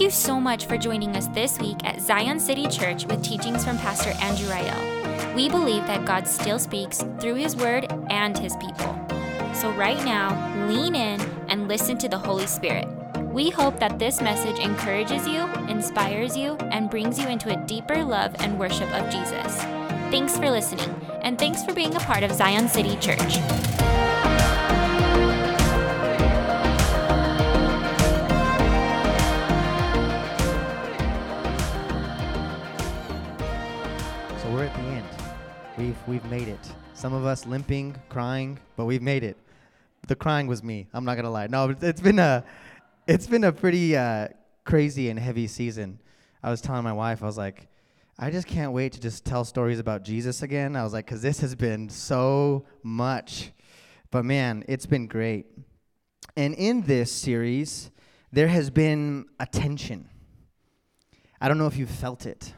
Thank you so much for joining us this week at Zion City Church with teachings from Pastor Andrew Rael. We believe that God still speaks through His Word and His people. So, right now, lean in and listen to the Holy Spirit. We hope that this message encourages you, inspires you, and brings you into a deeper love and worship of Jesus. Thanks for listening, and thanks for being a part of Zion City Church. We've made it. Some of us limping, crying, but we've made it. The crying was me. I'm not gonna lie. No, it's- it's been a it's been a pretty uh, crazy and heavy season. I was telling my wife, I was like, I just can't wait to just tell stories about Jesus again. I was like, because this has been so much. But man, it's been great. And in this series, there has been a tension. I don't know if you've felt it.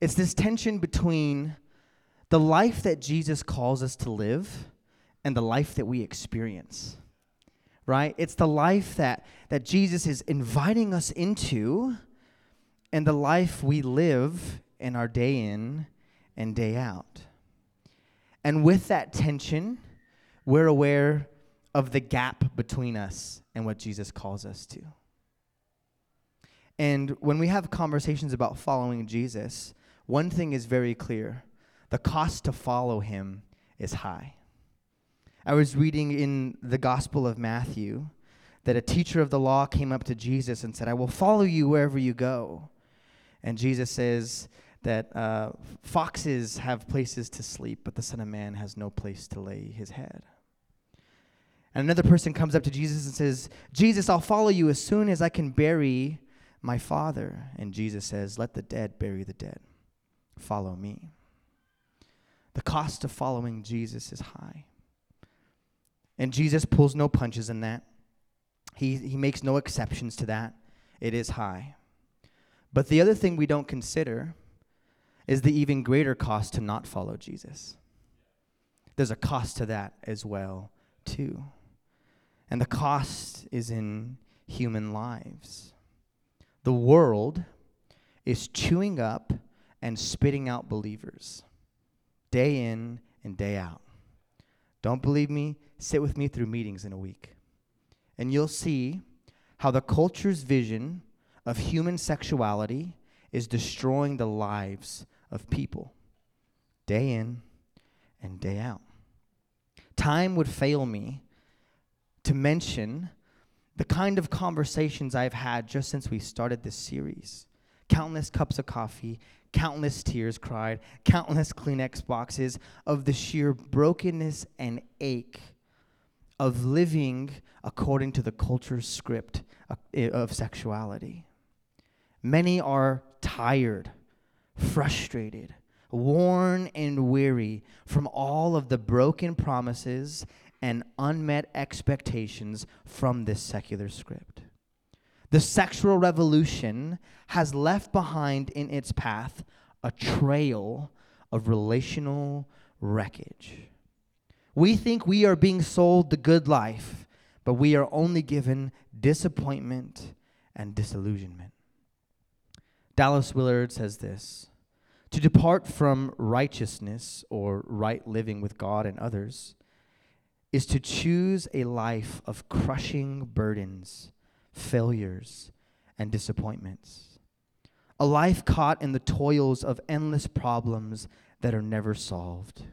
It's this tension between the life that Jesus calls us to live and the life that we experience. Right? It's the life that, that Jesus is inviting us into and the life we live in our day in and day out. And with that tension, we're aware of the gap between us and what Jesus calls us to. And when we have conversations about following Jesus, one thing is very clear the cost to follow him is high. I was reading in the Gospel of Matthew that a teacher of the law came up to Jesus and said, I will follow you wherever you go. And Jesus says that uh, foxes have places to sleep, but the Son of Man has no place to lay his head. And another person comes up to Jesus and says, Jesus, I'll follow you as soon as I can bury my father. And Jesus says, Let the dead bury the dead. Follow me. The cost of following Jesus is high. And Jesus pulls no punches in that. He, he makes no exceptions to that. It is high. But the other thing we don't consider is the even greater cost to not follow Jesus. There's a cost to that as well, too. And the cost is in human lives. The world is chewing up and spitting out believers day in and day out. Don't believe me? Sit with me through meetings in a week. And you'll see how the culture's vision of human sexuality is destroying the lives of people day in and day out. Time would fail me to mention the kind of conversations I've had just since we started this series. Countless cups of coffee, countless tears cried, countless Kleenex boxes of the sheer brokenness and ache of living according to the culture's script uh, of sexuality. Many are tired, frustrated, worn, and weary from all of the broken promises and unmet expectations from this secular script. The sexual revolution has left behind in its path a trail of relational wreckage. We think we are being sold the good life, but we are only given disappointment and disillusionment. Dallas Willard says this To depart from righteousness or right living with God and others is to choose a life of crushing burdens, failures, and disappointments. A life caught in the toils of endless problems that are never solved.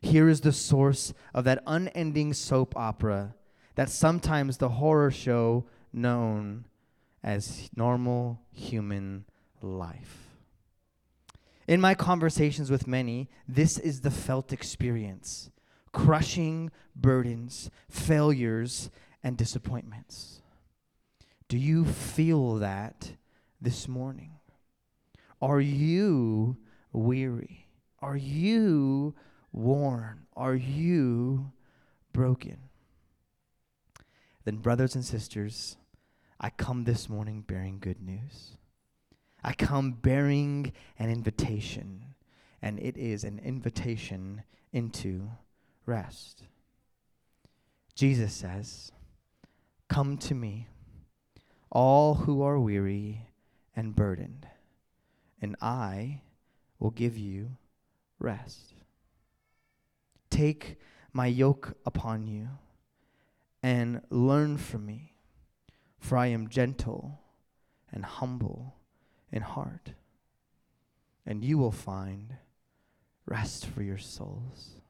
Here is the source of that unending soap opera that sometimes the horror show known as normal human life. In my conversations with many, this is the felt experience crushing burdens, failures, and disappointments. Do you feel that this morning? Are you weary? Are you worn? Are you broken? Then, brothers and sisters, I come this morning bearing good news. I come bearing an invitation, and it is an invitation into rest. Jesus says, Come to me, all who are weary and burdened, and I will give you rest. Take my yoke upon you and learn from me, for I am gentle and humble in heart, and you will find rest for your souls.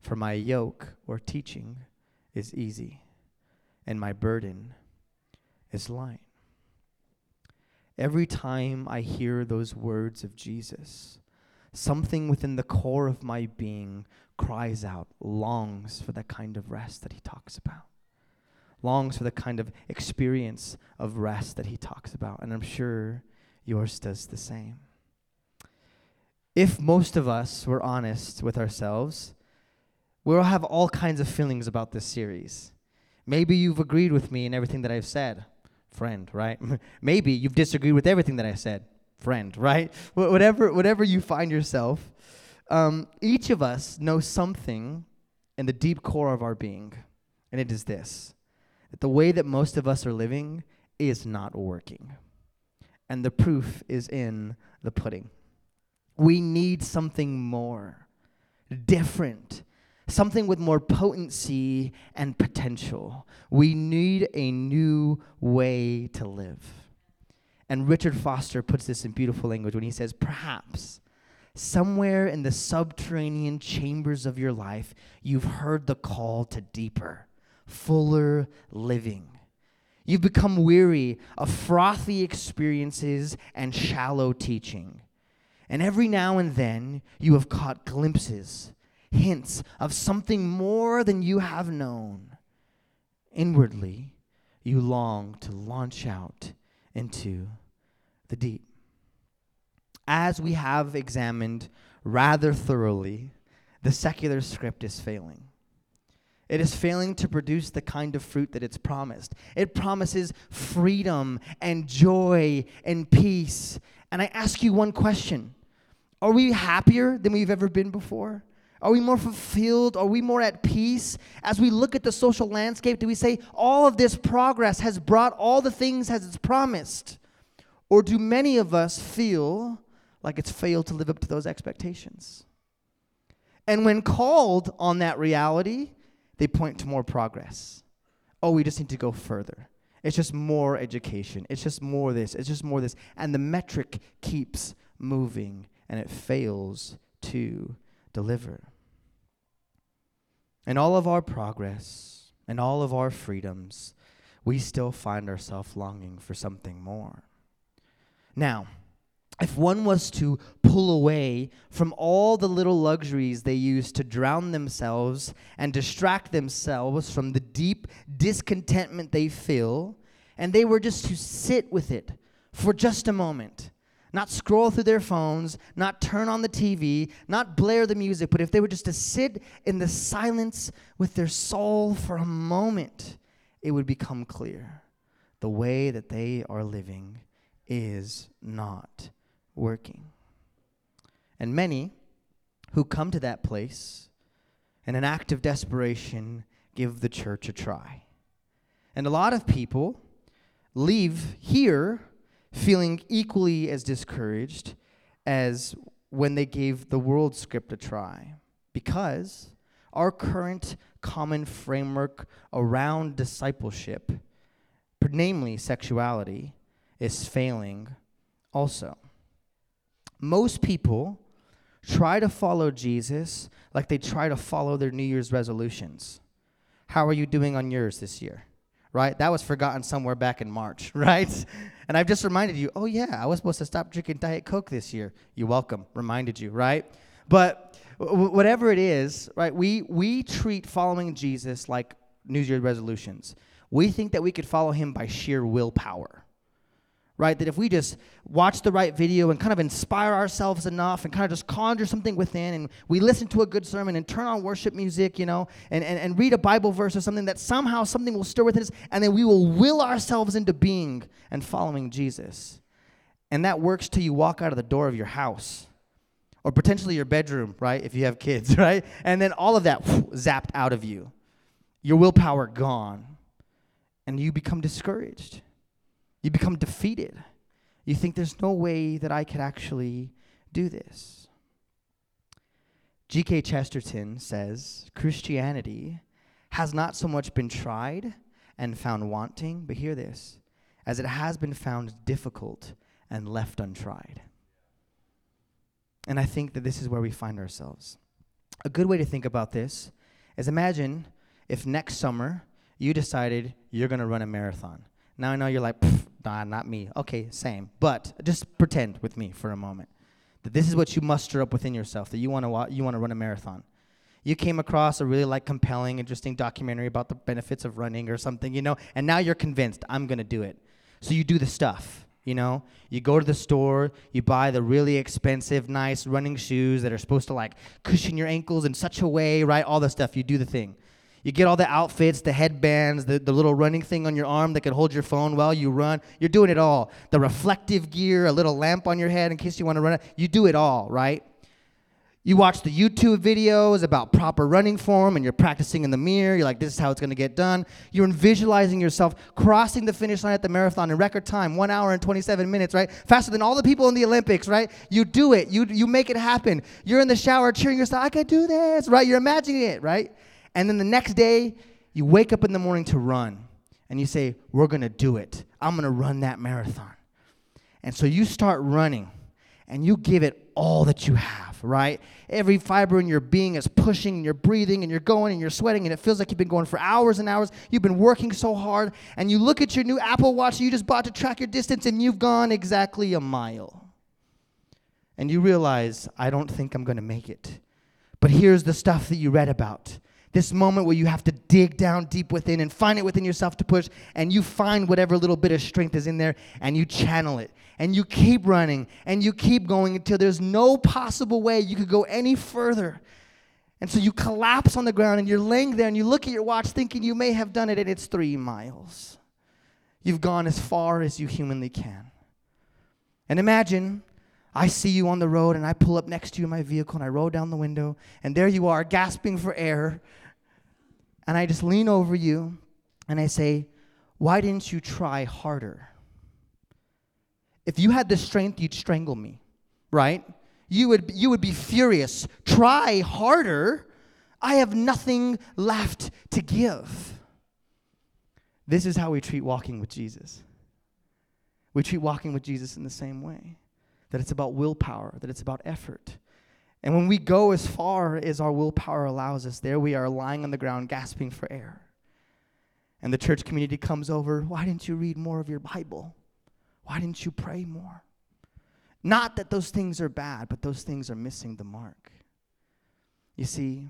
For my yoke or teaching is easy, and my burden is light. Every time I hear those words of Jesus, something within the core of my being cries out, longs for that kind of rest that he talks about, longs for the kind of experience of rest that he talks about. And I'm sure yours does the same. If most of us were honest with ourselves, we'll have all kinds of feelings about this series. Maybe you've agreed with me in everything that I've said, friend, right? Maybe you've disagreed with everything that I said, friend, right? Wh- whatever, whatever you find yourself, um, each of us knows something in the deep core of our being, and it is this that the way that most of us are living is not working. And the proof is in the pudding. We need something more, different, something with more potency and potential. We need a new way to live. And Richard Foster puts this in beautiful language when he says, Perhaps somewhere in the subterranean chambers of your life, you've heard the call to deeper, fuller living. You've become weary of frothy experiences and shallow teaching. And every now and then, you have caught glimpses, hints of something more than you have known. Inwardly, you long to launch out into the deep as we have examined rather thoroughly, the secular script is failing. It is failing to produce the kind of fruit that it's promised. It promises freedom and joy and peace. And I ask you one question Are we happier than we've ever been before? Are we more fulfilled? Are we more at peace? As we look at the social landscape, do we say all of this progress has brought all the things as it's promised? Or do many of us feel like it's failed to live up to those expectations. And when called on that reality, they point to more progress. Oh, we just need to go further. It's just more education. It's just more this. It's just more this. And the metric keeps moving and it fails to deliver. And all of our progress and all of our freedoms, we still find ourselves longing for something more. Now, if one was to pull away from all the little luxuries they use to drown themselves and distract themselves from the deep discontentment they feel, and they were just to sit with it for just a moment, not scroll through their phones, not turn on the TV, not blare the music, but if they were just to sit in the silence with their soul for a moment, it would become clear. The way that they are living is not working. And many who come to that place in an act of desperation give the church a try. And a lot of people leave here feeling equally as discouraged as when they gave the world script a try because our current common framework around discipleship, namely sexuality, is failing also. Most people try to follow Jesus like they try to follow their New Year's resolutions. How are you doing on yours this year? Right? That was forgotten somewhere back in March, right? And I've just reminded you, oh, yeah, I was supposed to stop drinking Diet Coke this year. You're welcome. Reminded you, right? But w- whatever it is, right, we, we treat following Jesus like New Year's resolutions. We think that we could follow him by sheer willpower right? That if we just watch the right video and kind of inspire ourselves enough and kind of just conjure something within and we listen to a good sermon and turn on worship music, you know, and, and, and read a Bible verse or something, that somehow something will stir within us and then we will will ourselves into being and following Jesus. And that works till you walk out of the door of your house or potentially your bedroom, right? If you have kids, right? And then all of that whoosh, zapped out of you. Your willpower gone. And you become discouraged You become defeated. You think there's no way that I could actually do this. G.K. Chesterton says Christianity has not so much been tried and found wanting, but hear this, as it has been found difficult and left untried. And I think that this is where we find ourselves. A good way to think about this is imagine if next summer you decided you're going to run a marathon. Now I know you're like, nah, not me. Okay, same. But just pretend with me for a moment that this is what you muster up within yourself that you want to wa- you want to run a marathon. You came across a really like compelling, interesting documentary about the benefits of running or something, you know, and now you're convinced I'm to do it. So you do the stuff, you know? You go to the store, you buy the really expensive, nice running shoes that are supposed to like cushion your ankles in such a way, right? All the stuff, you do the thing. You get all the outfits, the headbands, the, the little running thing on your arm that can hold your phone while you run. You're doing it all. The reflective gear, a little lamp on your head in case you want to run. You do it all, right? You watch the YouTube videos about proper running form and you're practicing in the mirror. You're like, this is how it's going to get done. You're visualizing yourself crossing the finish line at the marathon in record time, one hour and 27 minutes, right? Faster than all the people in the Olympics, right? You do it. You, you make it happen. You're in the shower cheering yourself, I can do this, right? You're imagining it, right? And then the next day, you wake up in the morning to run and you say, We're going to do it. I'm going to run that marathon. And so you start running and you give it all that you have, right? Every fiber in your being is pushing and you're breathing and you're going and you're sweating and it feels like you've been going for hours and hours. You've been working so hard and you look at your new Apple Watch you just bought to track your distance and you've gone exactly a mile. And you realize, I don't think I'm going to make it. But here's the stuff that you read about this moment where you have to dig down deep within and find it within yourself to push, and you find whatever little bit of strength is in there and you channel it. And you keep running and you keep going until there's no possible way you could go any further. And so you collapse on the ground and you're laying there and you look at your watch thinking you may have done it and it's three miles. You've gone as far as you humanly can. And imagine I see you on the road and I pull up next to you in my vehicle and I roll down the window and there you are gasping for air and I just lean over you and I say, Why didn't you try harder? If you had the strength, you'd strangle me, right? You would, you would be furious. Try harder. I have nothing left to give. This is how we treat walking with Jesus. We treat walking with Jesus in the same way that it's about willpower, that it's about effort, and when we go as far as our willpower allows us, there we are lying on the ground gasping for air. And the church community comes over, why didn't you read more of your Bible? Why didn't you pray more? Not that those things are bad, but those things are missing the mark. You see,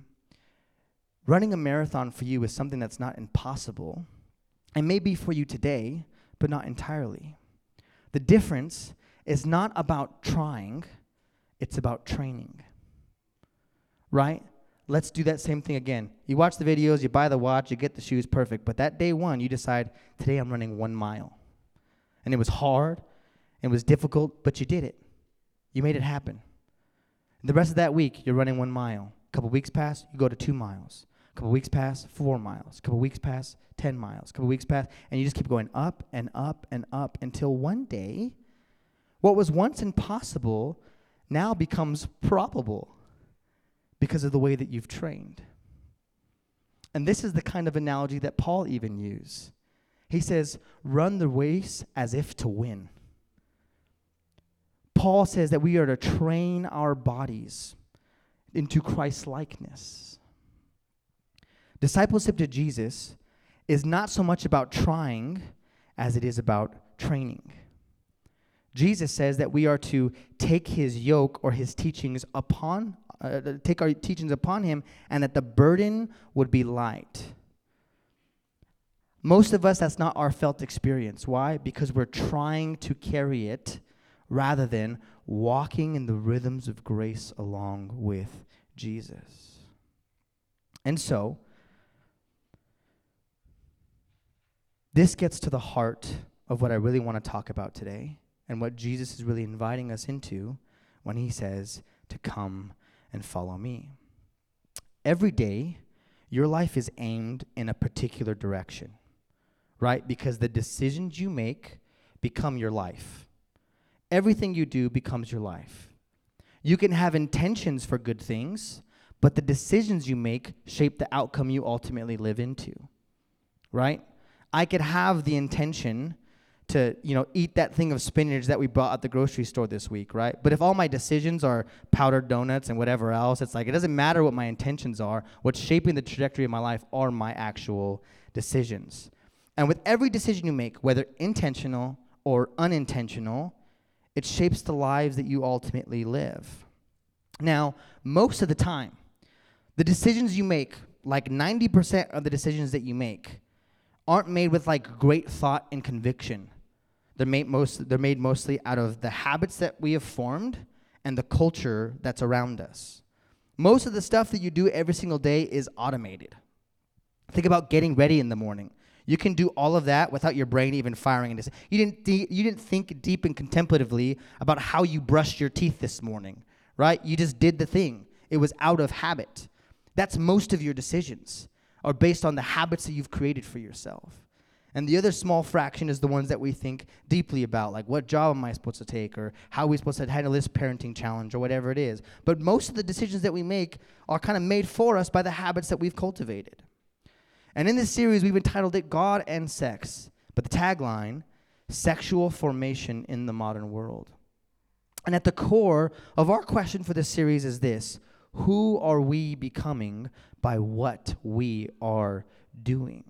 running a marathon for you is something that's not impossible, and may be for you today, but not entirely. The difference is not about trying, it's about training right? Let's do that same thing again. You watch the videos, you buy the watch, you get the shoes, perfect. But that day one, you decide, today I'm running one mile. And it was hard, it was difficult, but you did it. You made it happen. The rest of that week, you're running one mile. A couple weeks pass, you go to two miles. A couple weeks pass, four miles. A couple weeks pass, 10 miles. A couple weeks pass, and you just keep going up and up and up until one day, what was once impossible now becomes probable because of the way that you've trained. And this is the kind of analogy that Paul even used. He says, run the race as if to win. Paul says that we are to train our bodies into Christ likeness. Discipleship to Jesus is not so much about trying as it is about training. Jesus says that we are to take his yoke or his teachings upon uh, take our teachings upon him, and that the burden would be light. Most of us, that's not our felt experience. Why? Because we're trying to carry it rather than walking in the rhythms of grace along with Jesus. And so, this gets to the heart of what I really want to talk about today and what Jesus is really inviting us into when he says to come and follow me. Every day, your life is aimed in a particular direction, right? Because the decisions you make become your life. Everything you do becomes your life. You can have intentions for good things, but the decisions you make shape the outcome you ultimately live into. Right? I could have the intention to, you know, eat that thing of spinach that we bought at the grocery store this week, right? But if all my decisions are powdered donuts and whatever else, it's like it doesn't matter what my intentions are. What's shaping the trajectory of my life are my actual decisions. And with every decision you make, whether intentional or unintentional, it shapes the lives that you ultimately live. Now, most of the time, the decisions you make, like 90% of the decisions that you make, aren't made with like great thought and conviction. They're made, most, they're made mostly out of the habits that we have formed and the culture that's around us. Most of the stuff that you do every single day is automated. Think about getting ready in the morning. You can do all of that without your brain even firing into. You didn't de- you didn't think deep and contemplatively about how you brushed your teeth this morning, right? You just did the thing. It was out of habit. That's most of your decisions are based on the habits that you've created for yourself. And the other small fraction is the ones that we think deeply about, like what job am I supposed to take, or how are we supposed to handle this parenting challenge, or whatever it is. But most of the decisions that we make are kind of made for us by the habits that we've cultivated. And in this series, we've entitled it God and Sex, but the tagline, Sexual Formation in the Modern World. And at the core of our question for this series is this Who are we becoming by what we are doing?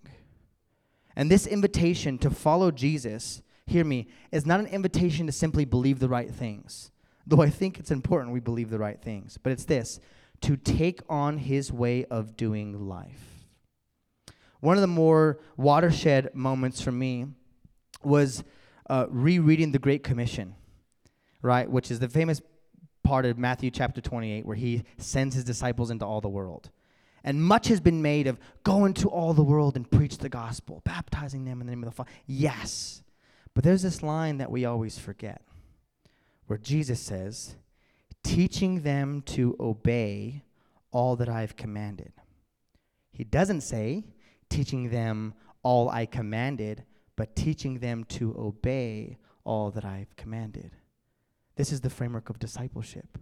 And this invitation to follow Jesus, hear me, is not an invitation to simply believe the right things. Though I think it's important we believe the right things. But it's this to take on his way of doing life. One of the more watershed moments for me was uh, rereading the Great Commission, right? Which is the famous part of Matthew chapter 28 where he sends his disciples into all the world. And much has been made of go into all the world and preach the gospel, baptizing them in the name of the Father. Yes. But there's this line that we always forget where Jesus says, teaching them to obey all that I've commanded. He doesn't say, teaching them all I commanded, but teaching them to obey all that I've commanded. This is the framework of discipleship.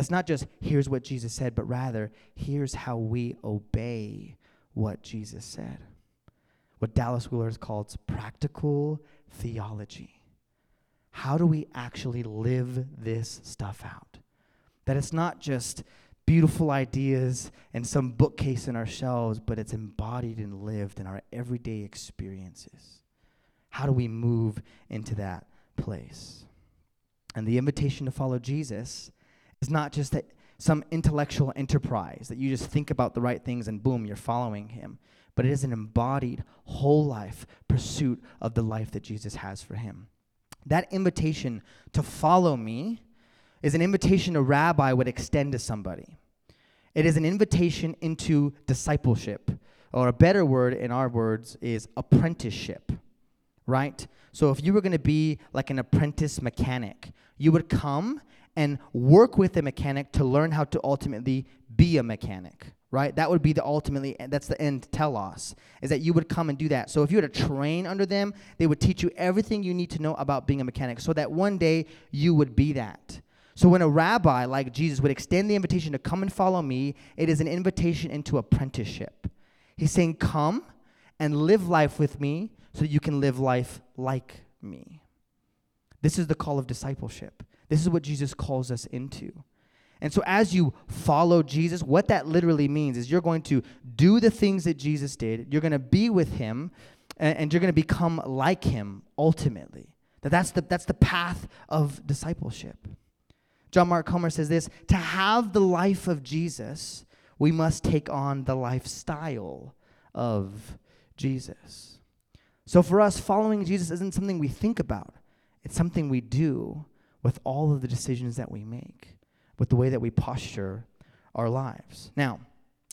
It's not just here's what Jesus said, but rather here's how we obey what Jesus said. What Dallas Willard calls practical theology. How do we actually live this stuff out? That it's not just beautiful ideas and some bookcase in our shelves, but it's embodied and lived in our everyday experiences. How do we move into that place? And the invitation to follow Jesus is not just that some intellectual enterprise that you just think about the right things and boom, you're following him. But it is an embodied, whole life pursuit of the life that Jesus has for him. That invitation to follow me is an invitation a rabbi would extend to somebody. It is an invitation into discipleship, or a better word in our words is apprenticeship, right? So if you were going to be like an apprentice mechanic, you would come and work with a mechanic to learn how to ultimately be a mechanic right? That would be the ultimately that's the end telos is that you would come and do that. So if you were to train under them they would teach you everything you need to know about being a mechanic so that one day you would be that. So when a rabbi like jesus would extend the invitation to come and follow me it is an invitation into apprenticeship. He's saying come and live life with me so that you can live life like me. This is the call of discipleship this is what Jesus calls us into. And so, as you follow Jesus, what that literally means is you're going to do the things that Jesus did, you're going to be with him, and, you're going to become like him ultimately. That that's the, that's the path of discipleship. John Mark Comer says this To have the life of Jesus, we must take on the lifestyle of Jesus. So, for us, following Jesus isn't something we think about, it's something we do with all of the decisions that we make, with the way that we posture our lives. Now,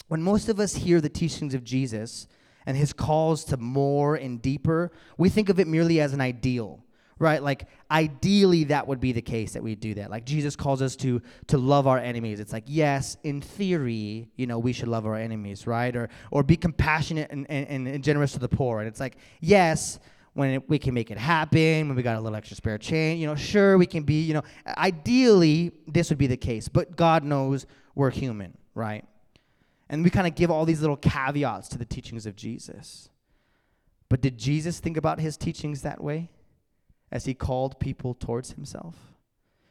when most of us hear the teachings of Jesus and his calls to more and deeper, we think of it merely as an ideal, right? Like ideally that would be the case that we do that. Like Jesus calls us to to love our enemies. It's like, yes, in theory, you know, we should love our enemies, right? Or or be compassionate and, and, and generous to the poor. And it's like, yes, when it, we can make it happen, when we got a little extra spare change. You know, sure, we can be, you know, ideally, this would be the case, but God knows we're human, right? And we kind of give all these little caveats to the teachings of Jesus. But did Jesus think about his teachings that way as he called people towards himself?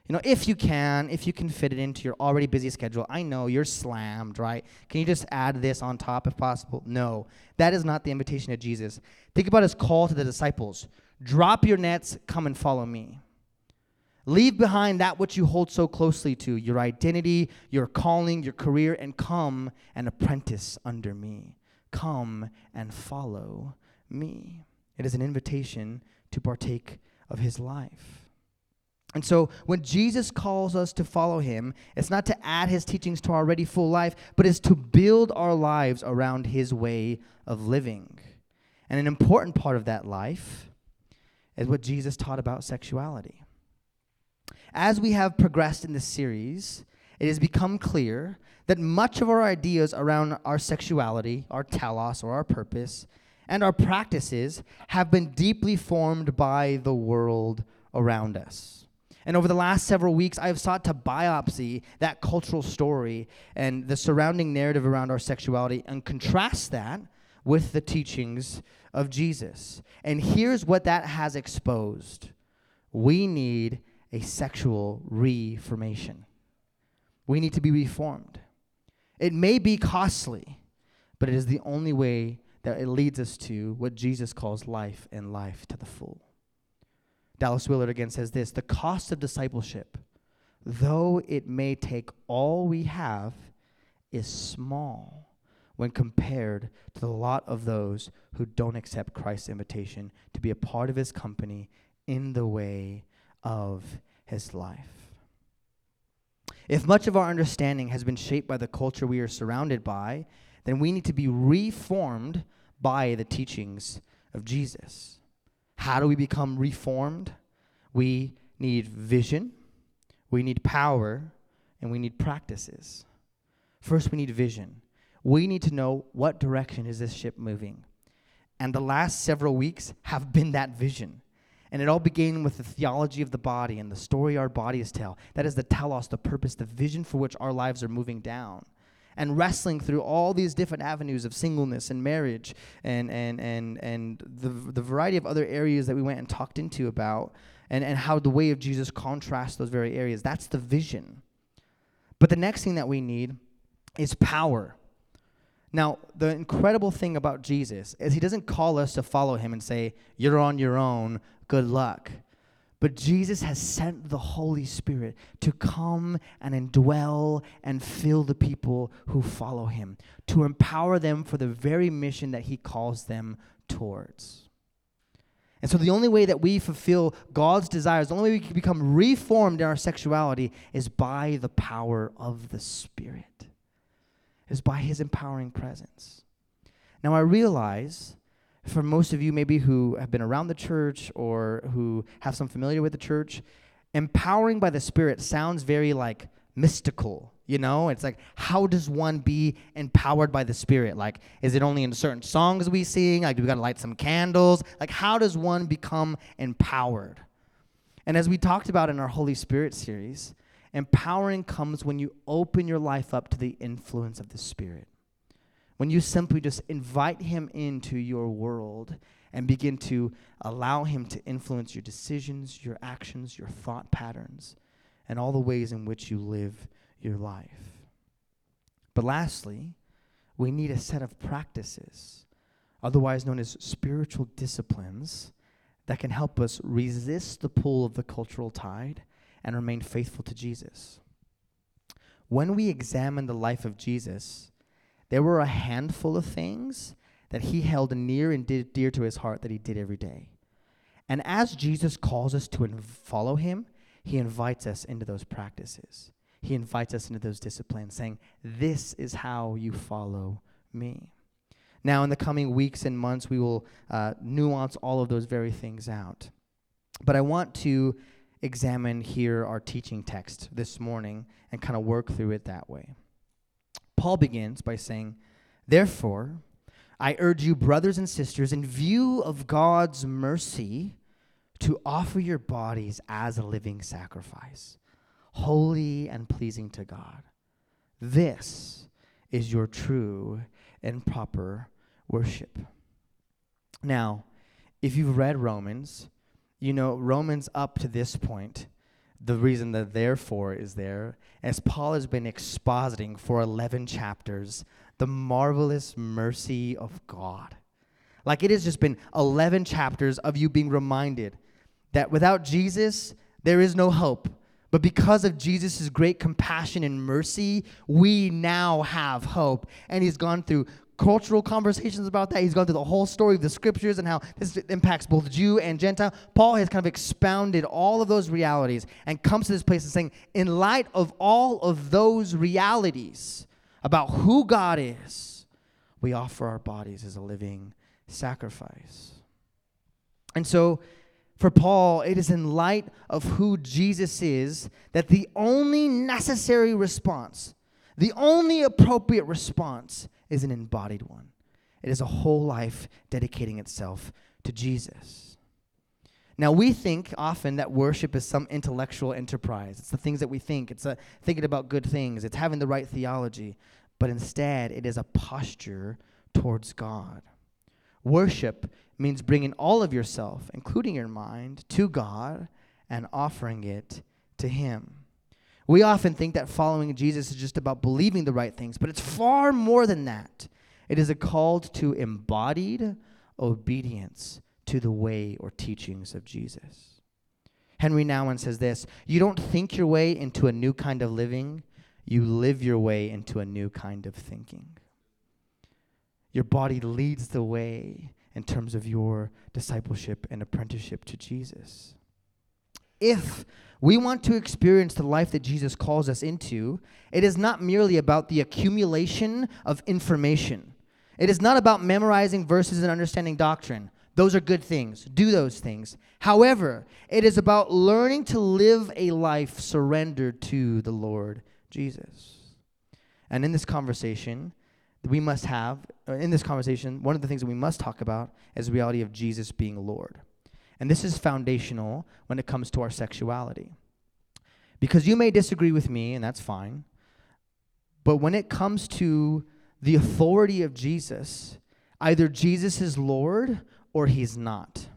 You know, if you can, if you can fit it into your already busy schedule, I know you're slammed, right? Can you just add this on top if possible? No, that is not the invitation of Jesus. Think about his call to the disciples drop your nets, come and follow me. Leave behind that which you hold so closely to your identity, your calling, your career, and come and apprentice under me. Come and follow me. It is an invitation to partake of his life. And so when Jesus calls us to follow him, it's not to add his teachings to our already full life, but is to build our lives around his way of living. And an important part of that life is what Jesus taught about sexuality. As we have progressed in this series, it has become clear that much of our ideas around our sexuality, our telos or our purpose, and our practices have been deeply formed by the world around us. And over the last several weeks, I have sought to biopsy that cultural story and the surrounding narrative around our sexuality and contrast that with the teachings of Jesus. And here's what that has exposed we need a sexual reformation. We need to be reformed. It may be costly, but it is the only way that it leads us to what Jesus calls life and life to the full. Dallas Willard again says this the cost of discipleship, though it may take all we have, is small when compared to the lot of those who don't accept Christ's invitation to be a part of his company in the way of his life. If much of our understanding has been shaped by the culture we are surrounded by, then we need to be reformed by the teachings of Jesus. How do we become reformed? We need vision, we need power, and we need practices. First, we need vision. We need to know what direction is this ship moving. And the last several weeks have been that vision. And it all began with the theology of the body and the story our bodies tell. That is the telos, the purpose, the vision for which our lives are moving down and wrestling through all these different avenues of singleness and marriage and and and and the the variety of other areas that we went and talked into about and and how the way of Jesus contrasts those very areas. That's the vision. But the next thing that we need is power. Now, the incredible thing about Jesus is he doesn't call us to follow him and say, You're on your own, good luck. But Jesus has sent the Holy Spirit to come and indwell and fill the people who follow him, to empower them for the very mission that he calls them towards. And so, the only way that we fulfill God's desires, the only way we can become reformed in our sexuality is by the power of the Spirit, is by his empowering presence. Now, I realize for most of you maybe who have been around the church or who have some familiar with the church, empowering by the Spirit sounds very like mystical. You know, it's like, how does one be empowered by the Spirit? Like, is it only in certain songs we sing? Like, do we gotta light some candles? Like, how does one become empowered? And as we talked about in our Holy Spirit series, empowering comes when you open your life up to the influence of the Spirit when you simply just invite Him into your world and begin to allow Him to influence your decisions, your actions, your thought patterns, and all the ways in which you live your life. But lastly, we need a set of practices, otherwise known as spiritual disciplines, that can help us resist the pull of the cultural tide and remain faithful to Jesus. When we examine the life of Jesus, there were a handful of things that he held near and did dear to his heart that he did every day. And as Jesus calls us to follow him, he invites us into those practices. He invites us into those disciplines, saying, This is how you follow me. Now, in the coming weeks and months, we will uh, nuance all of those very things out. But I want to examine here our teaching text this morning and kind of work through it that way. Paul begins by saying, Therefore, I urge you, brothers and sisters, in view of God's mercy, to offer your bodies as a living sacrifice, holy and pleasing to God. This is your true and proper worship. Now, if you've read Romans, you know Romans up to this point, the reason that therefore is there, as Paul has been expositing for 11 chapters the marvelous mercy of God. Like it has just been 11 chapters of you being reminded that without Jesus, there is no hope. But because of Jesus' great compassion and mercy, we now have hope. And he's gone through cultural conversations about that. He's gone through the whole story of the scriptures and how this impacts both Jew and Gentile. Paul has kind of expounded all of those realities and comes to this place and saying, in light of all of those realities about who God is, we offer our bodies as a living sacrifice. And so, for Paul, it is in light of who Jesus is that the only necessary response, the only appropriate response, is an embodied one. It is a whole life dedicating itself to Jesus. Now, we think often that worship is some intellectual enterprise. It's the things that we think, it's a, thinking about good things, it's having the right theology. But instead, it is a posture towards God. Worship means bringing all of yourself, including your mind, to God and offering it to Him. We often think that following Jesus is just about believing the right things, but it's far more than that. It is a call to embodied obedience to the way or teachings of Jesus. Henry Nouwen says this You don't think your way into a new kind of living, you live your way into a new kind of thinking. Your body leads the way in terms of your discipleship and apprenticeship to Jesus. If we want to experience the life that Jesus calls us into, it is not merely about the accumulation of information. It is not about memorizing verses and understanding doctrine. Those are good things. Do those things. However, it is about learning to live a life surrendered to the Lord Jesus. And in this conversation, we must have, in this conversation, one of the things that we must talk about is the reality of Jesus being Lord. And this is foundational when it comes to our sexuality. Because you may disagree with me, and that's fine. But when it comes to the authority of Jesus, either Jesus is Lord or he's not.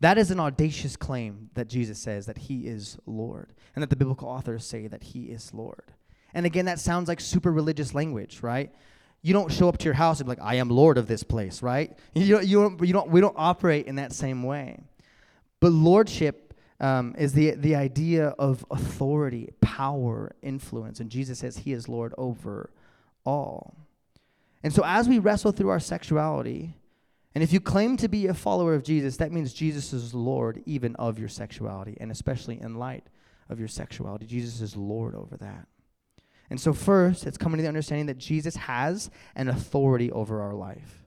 That is an audacious claim that Jesus says that he is Lord, and that the biblical authors say that he is Lord. And again, that sounds like super religious language, right? You don't show up to your house and be like, I am Lord of this place, right? You, you, don't, you don't, we don't operate in that same way. But lordship um, is the, the idea of authority, power, influence. And Jesus says he is Lord over all. And so as we wrestle through our sexuality, and if you claim to be a follower of Jesus, that means Jesus is Lord even of your sexuality, and especially in light of your sexuality. Jesus is Lord over that. And so, first, it's coming to the understanding that Jesus has an authority over our life.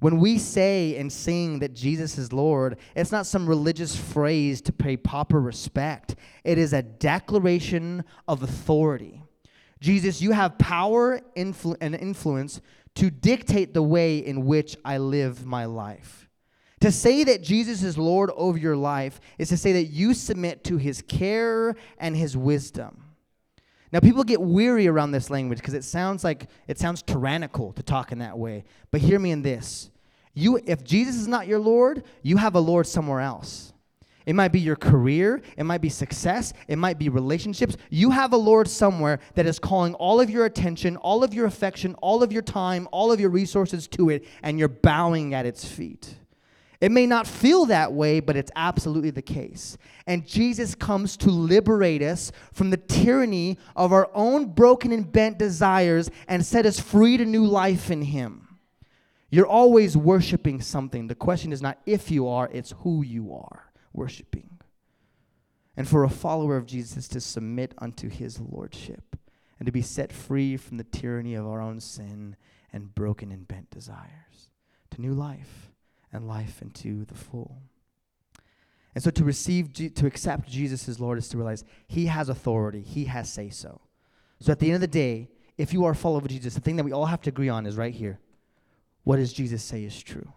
When we say and sing that Jesus is Lord, it's not some religious phrase to pay proper respect, it is a declaration of authority. Jesus, you have power influ- and influence to dictate the way in which I live my life. To say that Jesus is Lord over your life is to say that you submit to his care and his wisdom. Now, people get weary around this language because it sounds like it sounds tyrannical to talk in that way. But hear me in this. You, if Jesus is not your Lord, you have a Lord somewhere else. It might be your career, it might be success, it might be relationships. You have a Lord somewhere that is calling all of your attention, all of your affection, all of your time, all of your resources to it, and you're bowing at its feet. It may not feel that way, but it's absolutely the case. And Jesus comes to liberate us from the tyranny of our own broken and bent desires and set us free to new life in Him. You're always worshiping something. The question is not if you are, it's who you are worshiping. And for a follower of Jesus to submit unto His Lordship and to be set free from the tyranny of our own sin and broken and bent desires to new life and life into the full. And so to receive, to accept Jesus as Lord is to realize He has authority, He has say so. So at the end of the day, if you are a follower of Jesus, the thing that we all have to agree on is right here. what does Jesus say is true?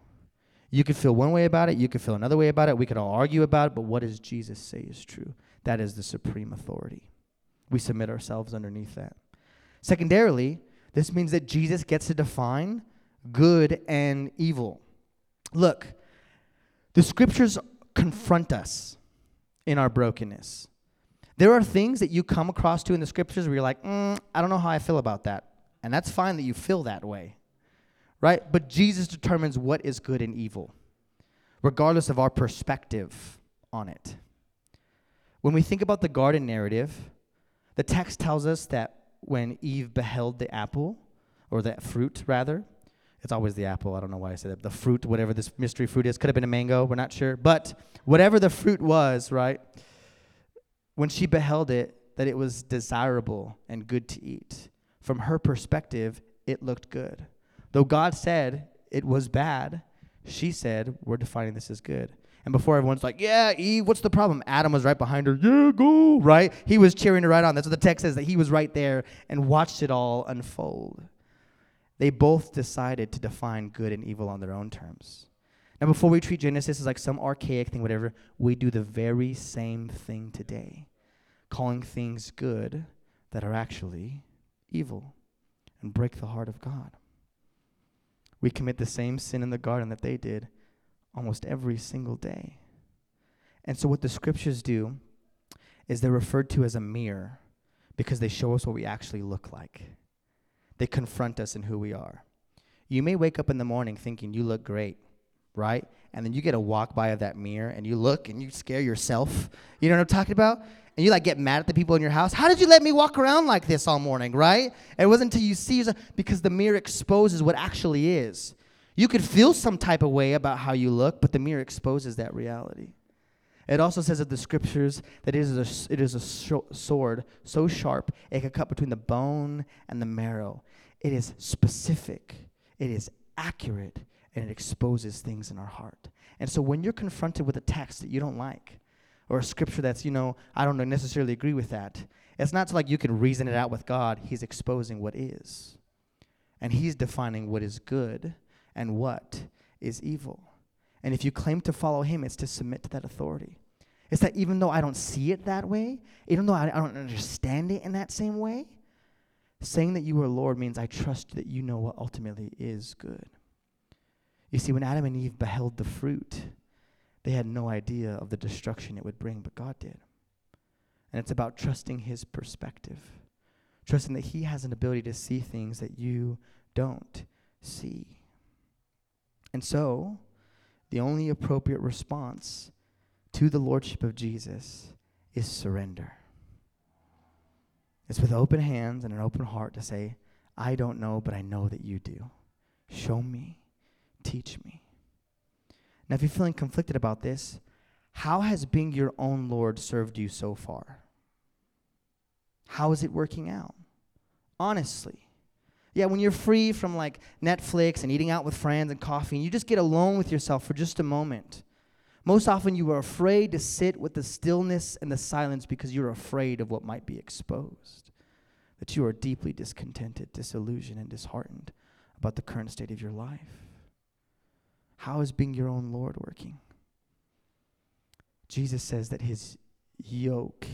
You could feel one way about it, you could feel another way about it, we could all argue about it, but what does Jesus say is true? That is the supreme authority. We submit ourselves underneath that. Secondarily, this means that Jesus gets to define good and evil. Look, the scriptures confront us in our brokenness. There are things that you come across to in the scriptures where you're like, mm, I don't know how I feel about that. And that's fine that you feel that way, right? But Jesus determines what is good and evil, regardless of our perspective on it. When we think about the garden narrative, the text tells us that when Eve beheld the apple, or the fruit rather, it's always the apple. I don't know why I said that. The fruit, whatever this mystery fruit is, could have been a mango. We're not sure. But whatever the fruit was, right? When she beheld it, that it was desirable and good to eat. From her perspective, it looked good. Though God said it was bad, she said, We're defining this as good. And before everyone's like, Yeah, Eve, what's the problem? Adam was right behind her. Yeah, go, right? He was cheering her right on. That's what the text says, that he was right there and watched it all unfold. They both decided to define good and evil on their own terms. Now, before we treat Genesis as like some archaic thing, whatever, we do the very same thing today, calling things good that are actually evil and break the heart of God. We commit the same sin in the garden that they did almost every single day. And so, what the scriptures do is they're referred to as a mirror because they show us what we actually look like. They confront us in who we are. You may wake up in the morning thinking you look great, right? And then you get a walk by of that mirror and you look and you scare yourself. You know what I'm talking about? And you like get mad at the people in your house. How did you let me walk around like this all morning, right? It wasn't until you see because the mirror exposes what actually is. You could feel some type of way about how you look, but the mirror exposes that reality. It also says of the scriptures that it is a, it is a sword so sharp it can cut between the bone and the marrow. It is specific, it is accurate, and it exposes things in our heart. And so when you're confronted with a text that you don't like, or a scripture that's, you know, I don't necessarily agree with that, it's not like you can reason it out with God. He's exposing what is. And He's defining what is good and what is evil. And if you claim to follow him, it's to submit to that authority. It's that even though I don't see it that way, even though I, I don't understand it in that same way, saying that you are Lord means I trust that you know what ultimately is good. You see, when Adam and Eve beheld the fruit, they had no idea of the destruction it would bring, but God did. And it's about trusting his perspective, trusting that he has an ability to see things that you don't see. And so, the only appropriate response to the Lordship of Jesus is surrender. It's with open hands and an open heart to say, I don't know, but I know that you do. Show me, teach me. Now, if you're feeling conflicted about this, how has being your own Lord served you so far? How is it working out? Honestly. Yeah, when you're free from like Netflix and eating out with friends and coffee, and you just get alone with yourself for just a moment. Most often, you are afraid to sit with the stillness and the silence because you're afraid of what might be exposed. That you are deeply discontented, disillusioned, and disheartened about the current state of your life. How is being your own Lord working? Jesus says that his yoke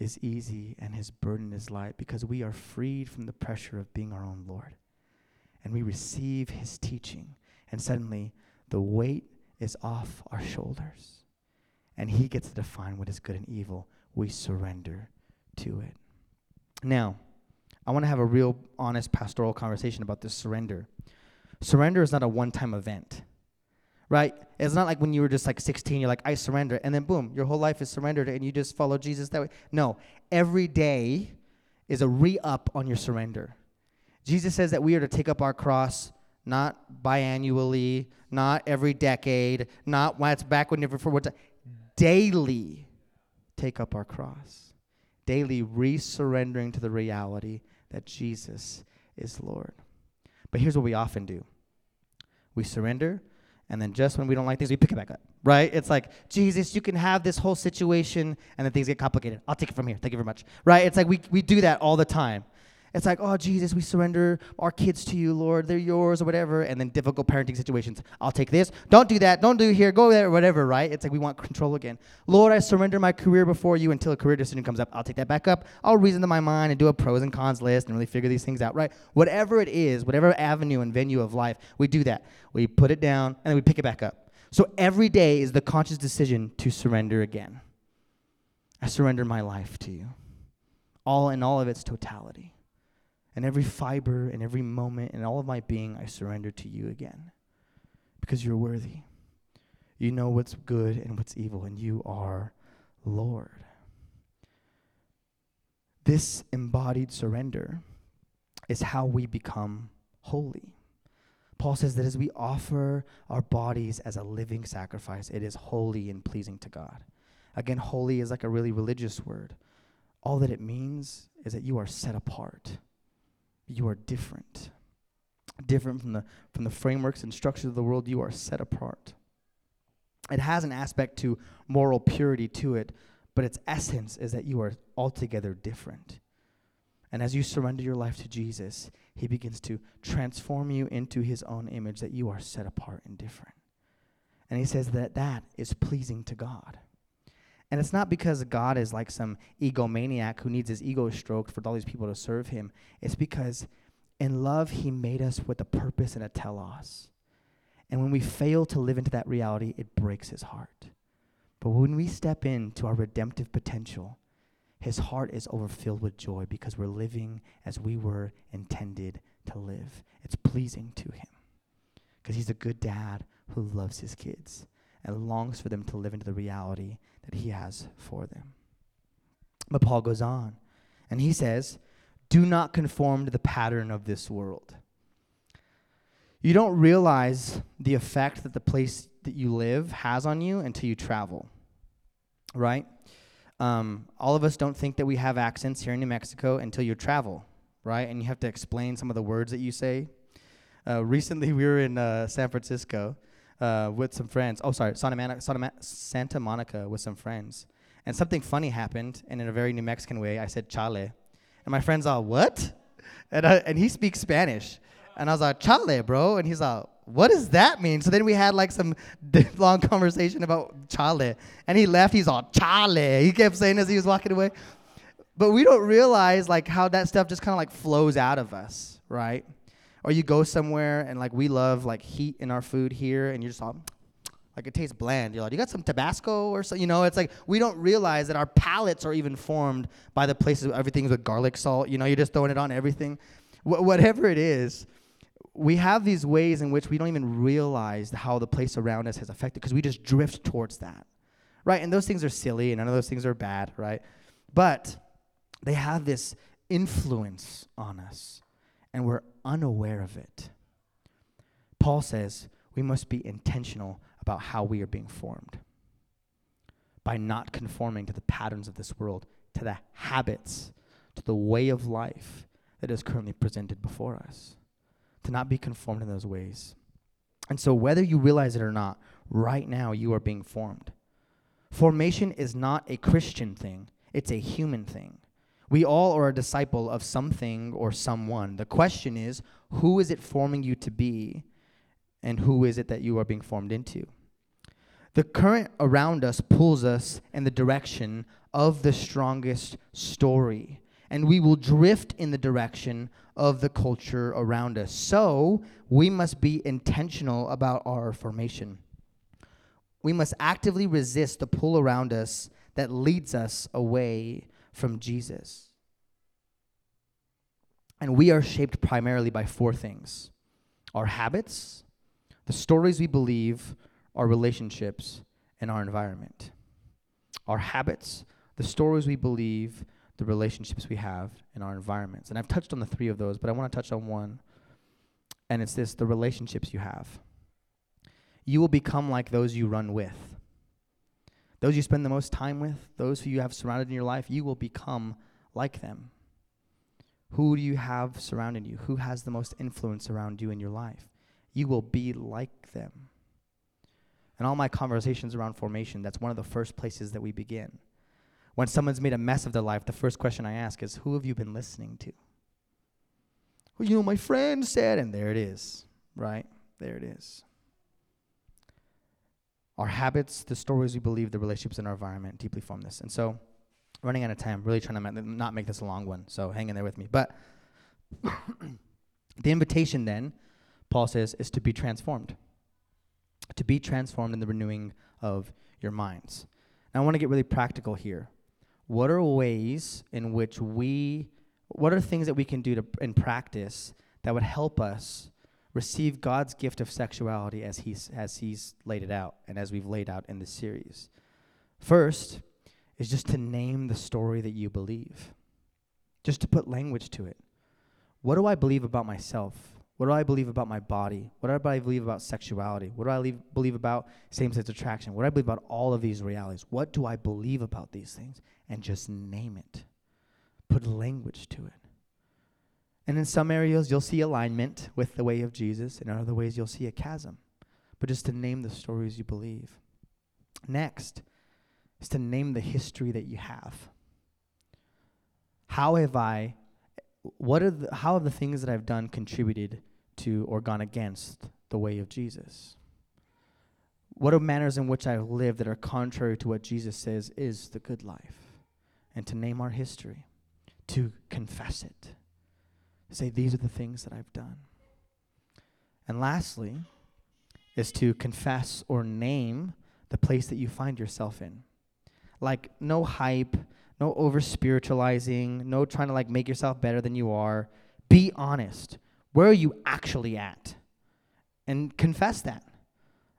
is easy and his burden is light because we are freed from the pressure of being our own Lord. And we receive his teaching, and suddenly the weight is off our shoulders. And he gets to define what is good and evil. We surrender to it. Now, I want to have a real honest pastoral conversation about this surrender. Surrender is not a one time event right? It's not like when you were just like 16, you're like, I surrender. And then boom, your whole life is surrendered and you just follow Jesus that way. No, every day is a re up on your surrender. Jesus says that we are to take up our cross not biannually, not every decade, not when it's back when never for what daily take up our cross. Daily resurrendering to the reality that Jesus is Lord. But here's what we often do. We surrender, and then just when we don't like things, we pick it back up, right? It's like, Jesus, you can have this whole situation, and then things get complicated. I'll take it from here. Thank you very much, right? It's like we, we do that all the time. It's like, oh, Jesus, we surrender our kids to you, Lord. They're yours or whatever. And then difficult parenting situations. I'll take this. Don't do that. Don't do here. Go there, whatever, right? It's like we want control again. Lord, I surrender my career before you until a career decision comes up. I'll take that back up. I'll reason to my mind and do a pros and cons list and really figure these things out, right? Whatever it is, whatever avenue and venue of life, we do that. We put it down and then we pick it back up. So every day is the conscious decision to surrender again. I surrender my life to you, all in all of its totality. And every fiber and every moment and all of my being, I surrender to you again. Because you're worthy. You know what's good and what's evil, and you are Lord. This embodied surrender is how we become holy. Paul says that as we offer our bodies as a living sacrifice, it is holy and pleasing to God. Again, holy is like a really religious word. All that it means is that you are set apart. You are different. Different from the from the frameworks and structures of the world, you are set apart. It has an aspect to moral purity to it, but its essence is that you are altogether different. And as you surrender your life to Jesus, he begins to transform you into his own image that you are set apart and different. And he says that that is pleasing to God. And it's not because God is like some egomaniac who needs his ego stroked for all these people to serve him. It's because in love, he made us with a purpose and a telos. And when we fail to live into that reality, it breaks his heart. But when we step into our redemptive potential, his heart is overfilled with joy because we're living as we were intended to live. It's pleasing to him because he's a good dad who loves his kids and longs for them to live into the reality that he has for them. But Paul goes on and he says, Do not conform to the pattern of this world. You don't realize the effect that the place that you live has on you until you travel, right? Um, all of us don't think that we have accents here in New Mexico until you travel, right? And you have to explain some of the words that you say. Uh, recently, we were in uh, San Francisco uh, with some friends. Oh, sorry, Santa, Monica, Santa, Santa Monica with some friends. And something funny happened, and in a very New Mexican way, I said chale. And my friend's all, what? And, I, and he speaks Spanish. And I was like, chale, bro. And he's like, what does that mean? So then we had like some long conversation about chale. And he left, he's all, chale. He kept saying as he was walking away. But we don't realize like how that stuff just kind of like flows out of us, right? Or you go somewhere and like we love like heat in our food here and you're just all, like it tastes bland. You're like, you got some Tabasco or so, you know? It's like we don't realize that our palates are even formed by the places where everything's with garlic salt. You know, you're just throwing it on everything. Wh- whatever it is, we have these ways in which we don't even realize how the place around us has affected because we just drift towards that, right? And those things are silly, and none of those things are bad, right? But they have this influence on us, and we're unaware of it. Paul says we must be intentional about how we are being formed by not conforming to the patterns of this world, to the habits, to the way of life that is currently presented before us to not be conformed in those ways. And so, whether you realize it or not, right now you are being formed. Formation is not a Christian thing, it's a human thing. We all are a disciple of something or someone. The question is, who is it forming you to be, and who is it that you are being formed into? The current around us pulls us in the direction of the strongest story and we will drift in the direction of the culture around us. So we must be intentional about our formation. We must actively resist the pull around us that leads us away from Jesus. And we are shaped primarily by four things our habits, the stories we believe, our relationships, and our environment. Our habits, the stories we believe, the relationships we have in our environments. And I've touched on the three of those, but I want to touch on one. And it's this the relationships you have. You will become like those you run with. Those you spend the most time with, those who you have surrounded in your life, you will become like them. Who do you have surrounding you? Who has the most influence around you in your life? You will be like them. In all my conversations around formation, that's one of the first places that we begin when someone's made a mess of their life, the first question I ask is, Who have you been listening to? well, you know, my friend said, and there it is, right? There it is. Our habits, the stories we believe, the relationships in our environment deeply form this. And so, running out of time, really trying to not make this a long one, so hang in there with me. But the invitation then, Paul says, is to be transformed. To be transformed in the renewing of your minds. Now, I want to get really practical here. What are ways in which we, what are things that we can do to, in practice that would help us receive God's gift of sexuality as he's, as he's laid it out and as we've laid out in this series. First is just to name the story that you believe, just to put language to it. What do I believe about myself? What do I believe about my body? What do I believe about sexuality? What do I believe about same sex attraction? What do I believe about all of these realities? What do I believe about these things? And just name it. Put language to it. And in some areas, you'll see alignment with the way of Jesus. In other ways, you'll see a chasm. But just to name the stories you believe. Next is to name the history that you have. How have I, what are the, how have the things that I've done contributed to or gone against the way of Jesus? What are manners in which I've lived that are contrary to what Jesus says is the good life? And to name our history, to confess it say, These are the things that I've done. And lastly, is to confess or name the place that you find yourself in. Like, no hype, no over spiritualizing, no trying to like make yourself better than you are. Be honest. Where are you actually at? And confess that.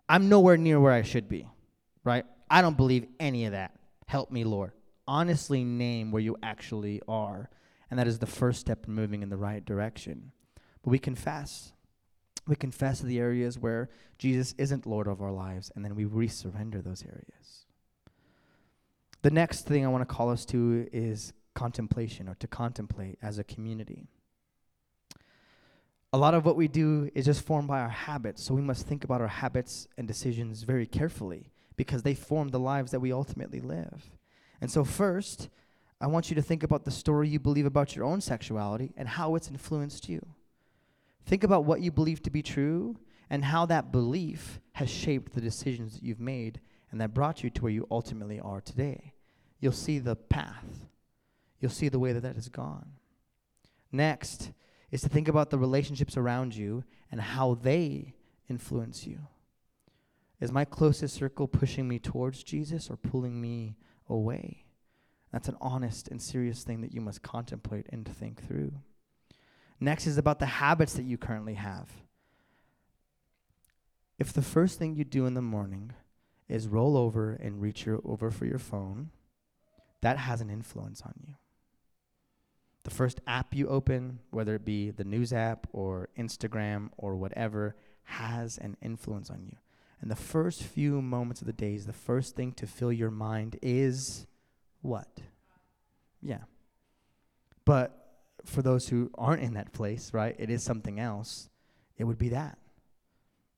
I'm nowhere near where I should be, right? I don't believe any of that. Help me, Lord. Honestly, name where you actually are and that is the first step in moving in the right direction. But we confess. We confess the areas where Jesus isn't Lord of our lives, and then we resurrender those areas. The next thing I want to call us to is contemplation or to contemplate as a community. A lot of what we do is just formed by our habits, so we must think about our habits and decisions very carefully because they form the lives that we ultimately live. And so, first, I want you to think about the story you believe about your own sexuality and how it's influenced you. Think about what you believe to be true and how that belief has shaped the decisions that you've made and that brought you to where you ultimately are today. You'll see the path, you'll see the way that that has gone. Next is to think about the relationships around you and how they influence you. Is my closest circle pushing me towards Jesus or pulling me away? That's an honest and serious thing that you must contemplate and think through. Next is about the habits that you currently have. If the first thing you do in the morning is roll over and reach your, over for your phone, that has an influence on you. The first app you open, whether it be the news app or Instagram or whatever, has an influence on you. And the first few moments of the days, the first thing to fill your mind is what? Yeah. But for those who aren't in that place, right, it is something else. It would be that.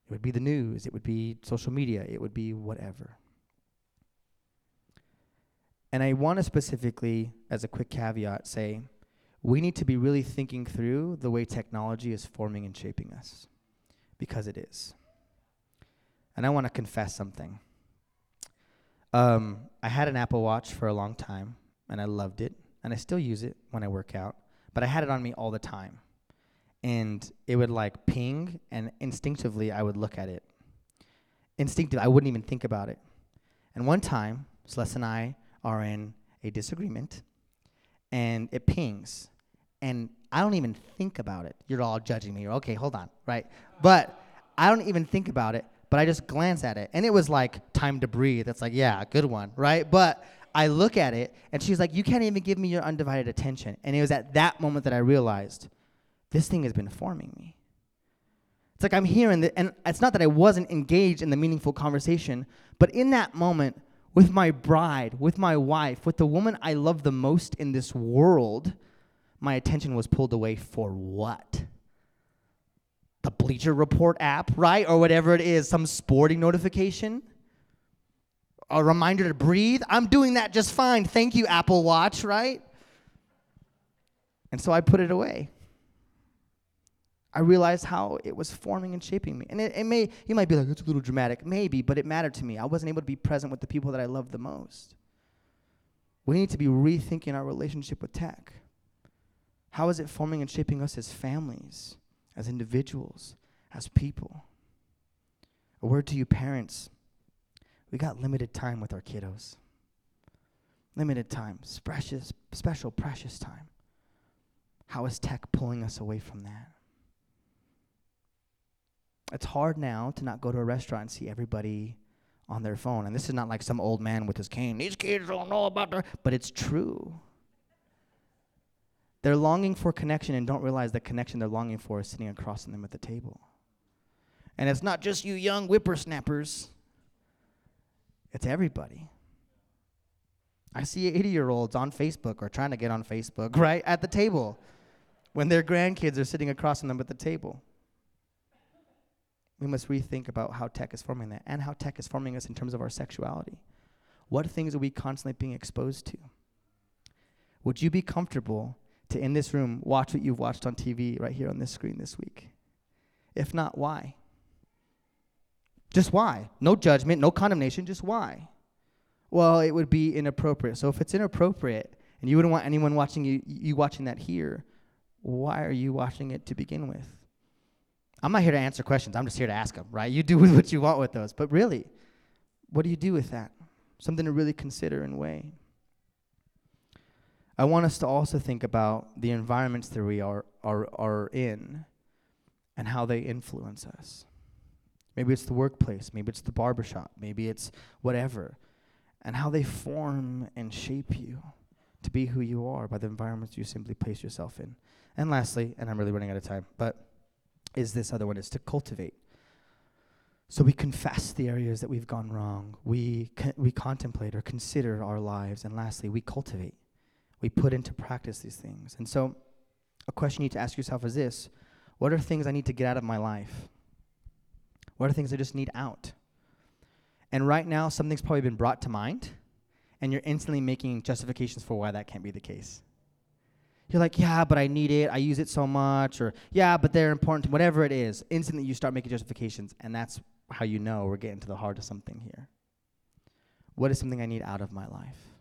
It would be the news. It would be social media. It would be whatever. And I want to specifically, as a quick caveat, say we need to be really thinking through the way technology is forming and shaping us, because it is. And I want to confess something. Um, I had an Apple Watch for a long time, and I loved it, and I still use it when I work out. But I had it on me all the time, and it would like ping, and instinctively I would look at it. Instinctively, I wouldn't even think about it. And one time, Celeste and I are in a disagreement, and it pings, and I don't even think about it. You're all judging me. You're Okay, hold on, right? But I don't even think about it but I just glance at it and it was like time to breathe. It's like, yeah, good one, right? But I look at it and she's like, you can't even give me your undivided attention. And it was at that moment that I realized this thing has been forming me. It's like I'm hearing that, and it's not that I wasn't engaged in the meaningful conversation, but in that moment, with my bride, with my wife, with the woman I love the most in this world, my attention was pulled away for what? The Bleacher Report app, right? Or whatever it is, some sporting notification. A reminder to breathe. I'm doing that just fine. Thank you, Apple Watch, right? And so I put it away. I realized how it was forming and shaping me. And it, it may, you might be like, it's a little dramatic. Maybe, but it mattered to me. I wasn't able to be present with the people that I loved the most. We need to be rethinking our relationship with tech. How is it forming and shaping us as families, as individuals, as people? A word to you, parents. We got limited time with our kiddos. Limited time, precious, special, precious time. How is tech pulling us away from that? It's hard now to not go to a restaurant and see everybody on their phone. And this is not like some old man with his cane. These kids don't know about their, but it's true. They're longing for connection and don't realize the connection they're longing for is sitting across from them at the table. And it's not just you young whippersnappers, it's everybody. I see 80 year olds on Facebook or trying to get on Facebook, right, at the table when their grandkids are sitting across from them at the table. We must rethink about how tech is forming that and how tech is forming us in terms of our sexuality. What things are we constantly being exposed to? Would you be comfortable to, in this room, watch what you've watched on TV right here on this screen this week? If not, why? Just why? No judgment, no condemnation, just why? Well, it would be inappropriate. So if it's inappropriate and you wouldn't want anyone watching you, you watching that here, why are you watching it to begin with? I'm not here to answer questions. I'm just here to ask them, right? You do with what you want with those. But really, what do you do with that? Something to really consider and weigh. I want us to also think about the environments that we are, are, are in and how they influence us. Maybe it's the workplace, maybe it's the barbershop, maybe it's whatever, and how they form and shape you to be who you are by the environments you simply place yourself in. And lastly, and I'm really running out of time, but is this other one is to cultivate. So we confess the areas that we've gone wrong. We we contemplate or consider our lives, and lastly, we cultivate. We put into practice these things. And so, a question you need to ask yourself is this: What are things I need to get out of my life? What are things I just need out? And right now, something's probably been brought to mind, and you're instantly making justifications for why that can't be the case. You're like, yeah, but I need it. I use it so much. Or, yeah, but they're important. Whatever it is, instantly you start making justifications. And that's how you know we're getting to the heart of something here. What is something I need out of my life?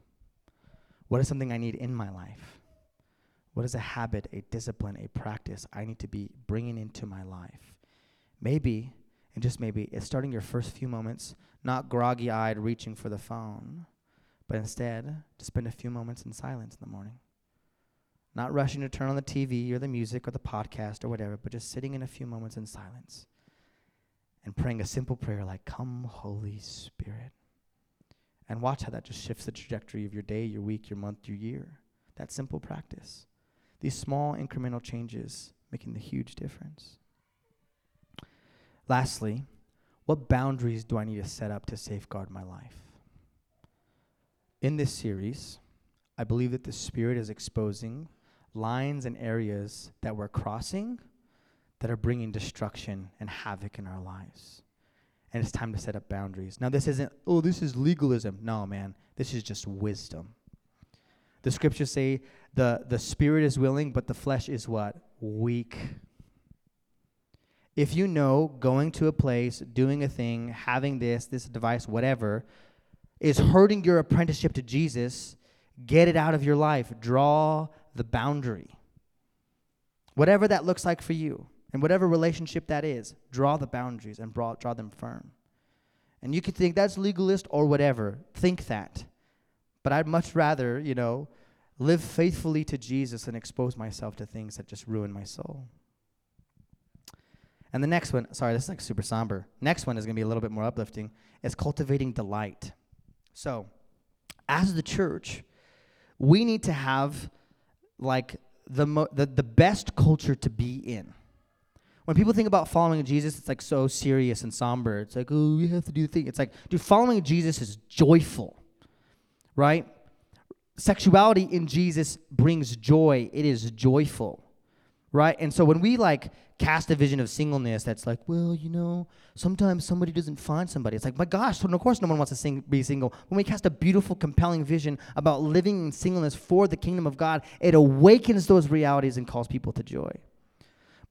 What is something I need in my life? What is a habit, a discipline, a practice I need to be bringing into my life? Maybe, and just maybe, it's starting your first few moments, not groggy eyed reaching for the phone, but instead to spend a few moments in silence in the morning not rushing to turn on the TV or the music or the podcast or whatever, but just sitting in a few moments in silence and praying a simple prayer like, Come, Holy Spirit. And watch how that just shifts the trajectory of your day, your week, your month, your year. That simple practice. These small incremental changes making the huge difference. Lastly, what boundaries do I need to set up to safeguard my life? In this series, I believe that the Spirit is exposing lines and areas that we're crossing that are bringing destruction and havoc in our lives. And it's time to set up boundaries. Now, this isn't, oh, this is legalism. No, man. This is just wisdom. The scriptures say the, the spirit is willing, but the flesh is what? Weak. If you know going to a place, doing a thing, having this, this device, whatever, is hurting your apprenticeship to Jesus, get it out of your life. Draw the boundary. Whatever that looks like for you, and whatever relationship that is, draw the boundaries and draw, draw them firm. And you could think that's legalist or whatever. Think that. But I'd much rather, you know, live faithfully to Jesus and expose myself to things that just ruin my soul. And the next one, sorry, this is like super somber. Next one is going to be a little bit more uplifting. Is cultivating delight. So, as the church, we need to have like the, mo- the, the best culture to be in. When people think about following Jesus, it's like so serious and somber. It's like, oh, we have to do the thing. It's like, dude, following Jesus is joyful, right? Sexuality in Jesus brings joy. It is joyful, right? And so when we like cast a vision of singleness that's like, well, you know, sometimes somebody doesn't find somebody. It's like, my gosh, of course no one wants to sing, be single. When we cast a beautiful, compelling vision about living in singleness for the kingdom of God, it awakens those realities and calls people to joy.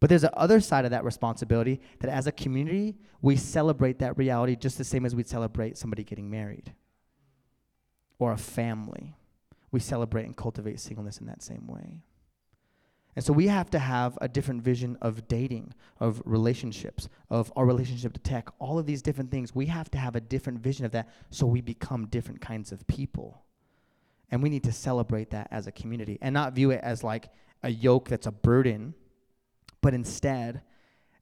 But there's the other side of that responsibility that as a community, we celebrate that reality just the same as we'd celebrate somebody getting married or a family. We celebrate and cultivate singleness in that same way. And so we have to have a different vision of dating, of relationships, of our relationship to tech, all of these different things. We have to have a different vision of that so we become different kinds of people. And we need to celebrate that as a community and not view it as like a yoke that's a burden but instead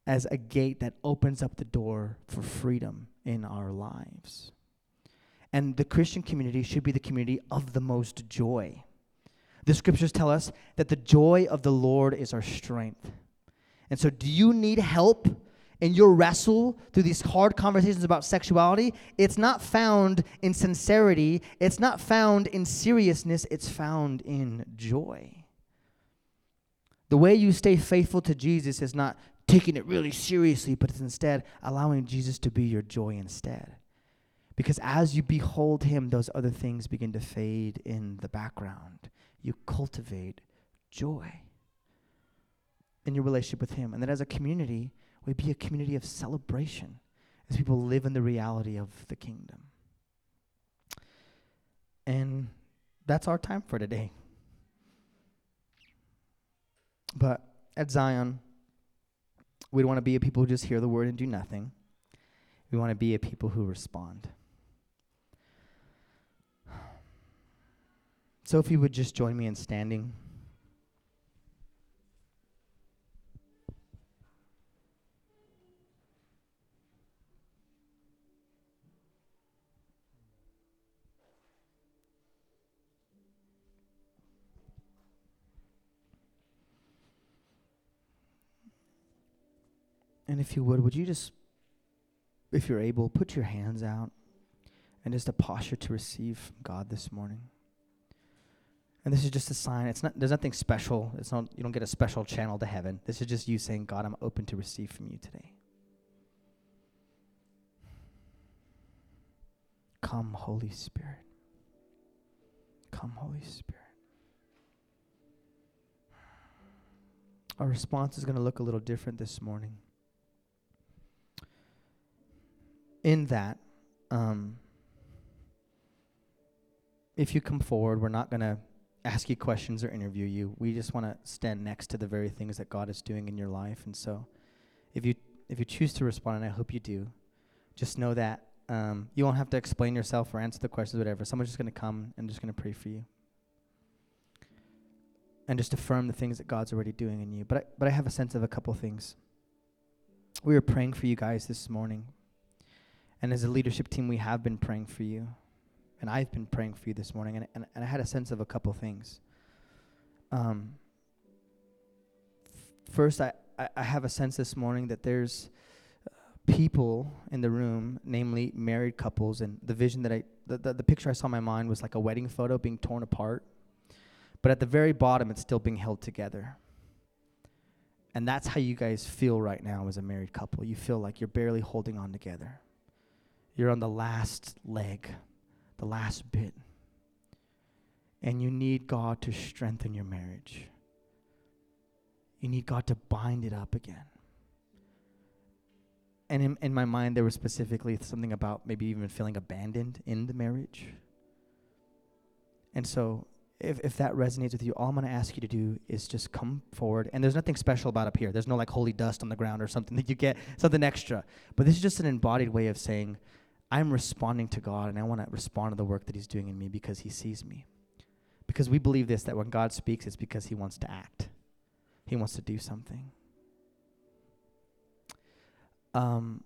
as a gate that opens up the door for freedom in our lives. And the Christian community should be the community of the most joy. The scriptures tell us that the joy of the Lord is our strength. And so, do you need help in your wrestle through these hard conversations about sexuality? It's not found in sincerity, it's not found in seriousness, it's found in joy. The way you stay faithful to Jesus is not taking it really seriously, but it's instead allowing Jesus to be your joy instead. Because as you behold him, those other things begin to fade in the background. You cultivate joy in your relationship with him. And that as a community, we be a community of celebration as people live in the reality of the kingdom. And that's our time for today. But at Zion, we don't want to be a people who just hear the word and do nothing. We want to be a people who respond. So if you would just join me in standing. And if you would, would you just, if you're able, put your hands out and just a posture to receive from God this morning. And this is just a sign. It's not there's nothing special. It's not you don't get a special channel to heaven. This is just you saying, God, I'm open to receive from you today. Come, Holy Spirit. Come, Holy Spirit. Our response is going to look a little different this morning. In that, um, if you come forward, we're not going to ask you questions or interview you. We just want to stand next to the very things that God is doing in your life. And so, if you if you choose to respond, and I hope you do, just know that um, you won't have to explain yourself or answer the questions, whatever. Someone's just going to come and just going to pray for you, and just affirm the things that God's already doing in you. But I, but I have a sense of a couple things. We were praying for you guys this morning and as a leadership team, we have been praying for you. And I've been praying for you this morning. And, and, and I had a sense of a couple things. Um, first, I, I, I have a sense this morning that there's uh, people in the room, namely married couples, and the vision that I, the, the, the picture I saw in my mind was like a wedding photo being torn apart. But at the very bottom, it's still being held together. And that's how you guys feel right now as a married couple. You feel like you're barely holding on together. You're on the last leg, the last bit. And you need God to strengthen your marriage. You need God to bind it up again. And in, in my mind, there was specifically something about maybe even feeling abandoned in the marriage. And so, if, if that resonates with you, all I'm going to ask you to do is just come forward. And there's nothing special about up here. There's no like holy dust on the ground or something that you get, something extra. But this is just an embodied way of saying, I'm responding to God and I want to respond to the work that He's doing in me because He sees me. Because we believe this that when God speaks, it's because He wants to act, He wants to do something. Um,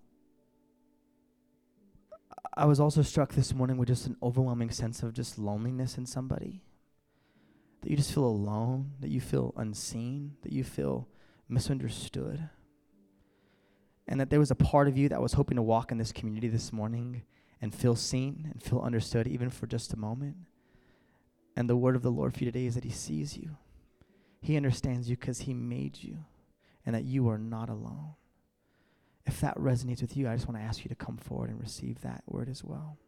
I was also struck this morning with just an overwhelming sense of just loneliness in somebody. That you just feel alone, that you feel unseen, that you feel misunderstood and that there was a part of you that was hoping to walk in this community this morning and feel seen and feel understood, even for just a moment. And the word of the Lord for you today is that He sees you, He understands you because He made you, and that you are not alone. If that resonates with you, I just want to ask you to come forward and receive that word as well.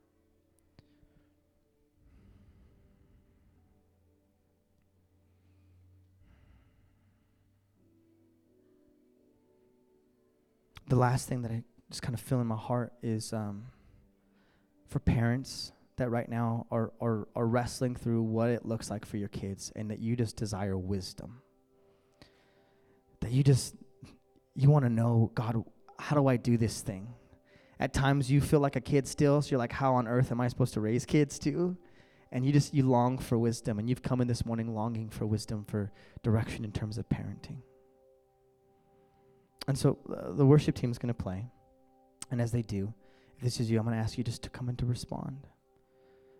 The last thing that I just kind of feel in my heart is um, for parents that right now are, are, are wrestling through what it looks like for your kids and that you just desire wisdom. That you just, you want to know, God, how do I do this thing? At times you feel like a kid still, so you're like, how on earth am I supposed to raise kids too? And you just, you long for wisdom. And you've come in this morning longing for wisdom, for direction in terms of parenting. And so uh, the worship team is going to play. And as they do, if this is you, I'm going to ask you just to come in to respond.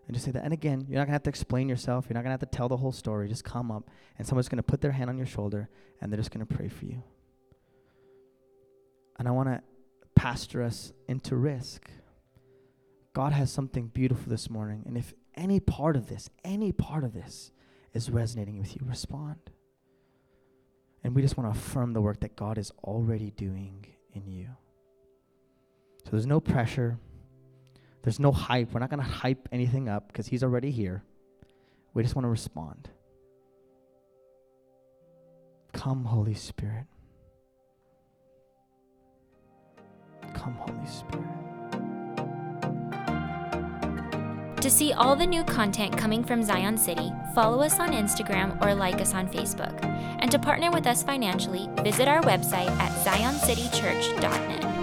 And just say that. And again, you're not going to have to explain yourself. You're not going to have to tell the whole story. Just come up, and someone's going to put their hand on your shoulder, and they're just going to pray for you. And I want to pastor us into risk. God has something beautiful this morning. And if any part of this, any part of this is resonating with you, respond. And we just want to affirm the work that God is already doing in you. So there's no pressure. There's no hype. We're not going to hype anything up because He's already here. We just want to respond. Come, Holy Spirit. Come, Holy Spirit. To see all the new content coming from Zion City, follow us on Instagram or like us on Facebook. And to partner with us financially, visit our website at zioncitychurch.net.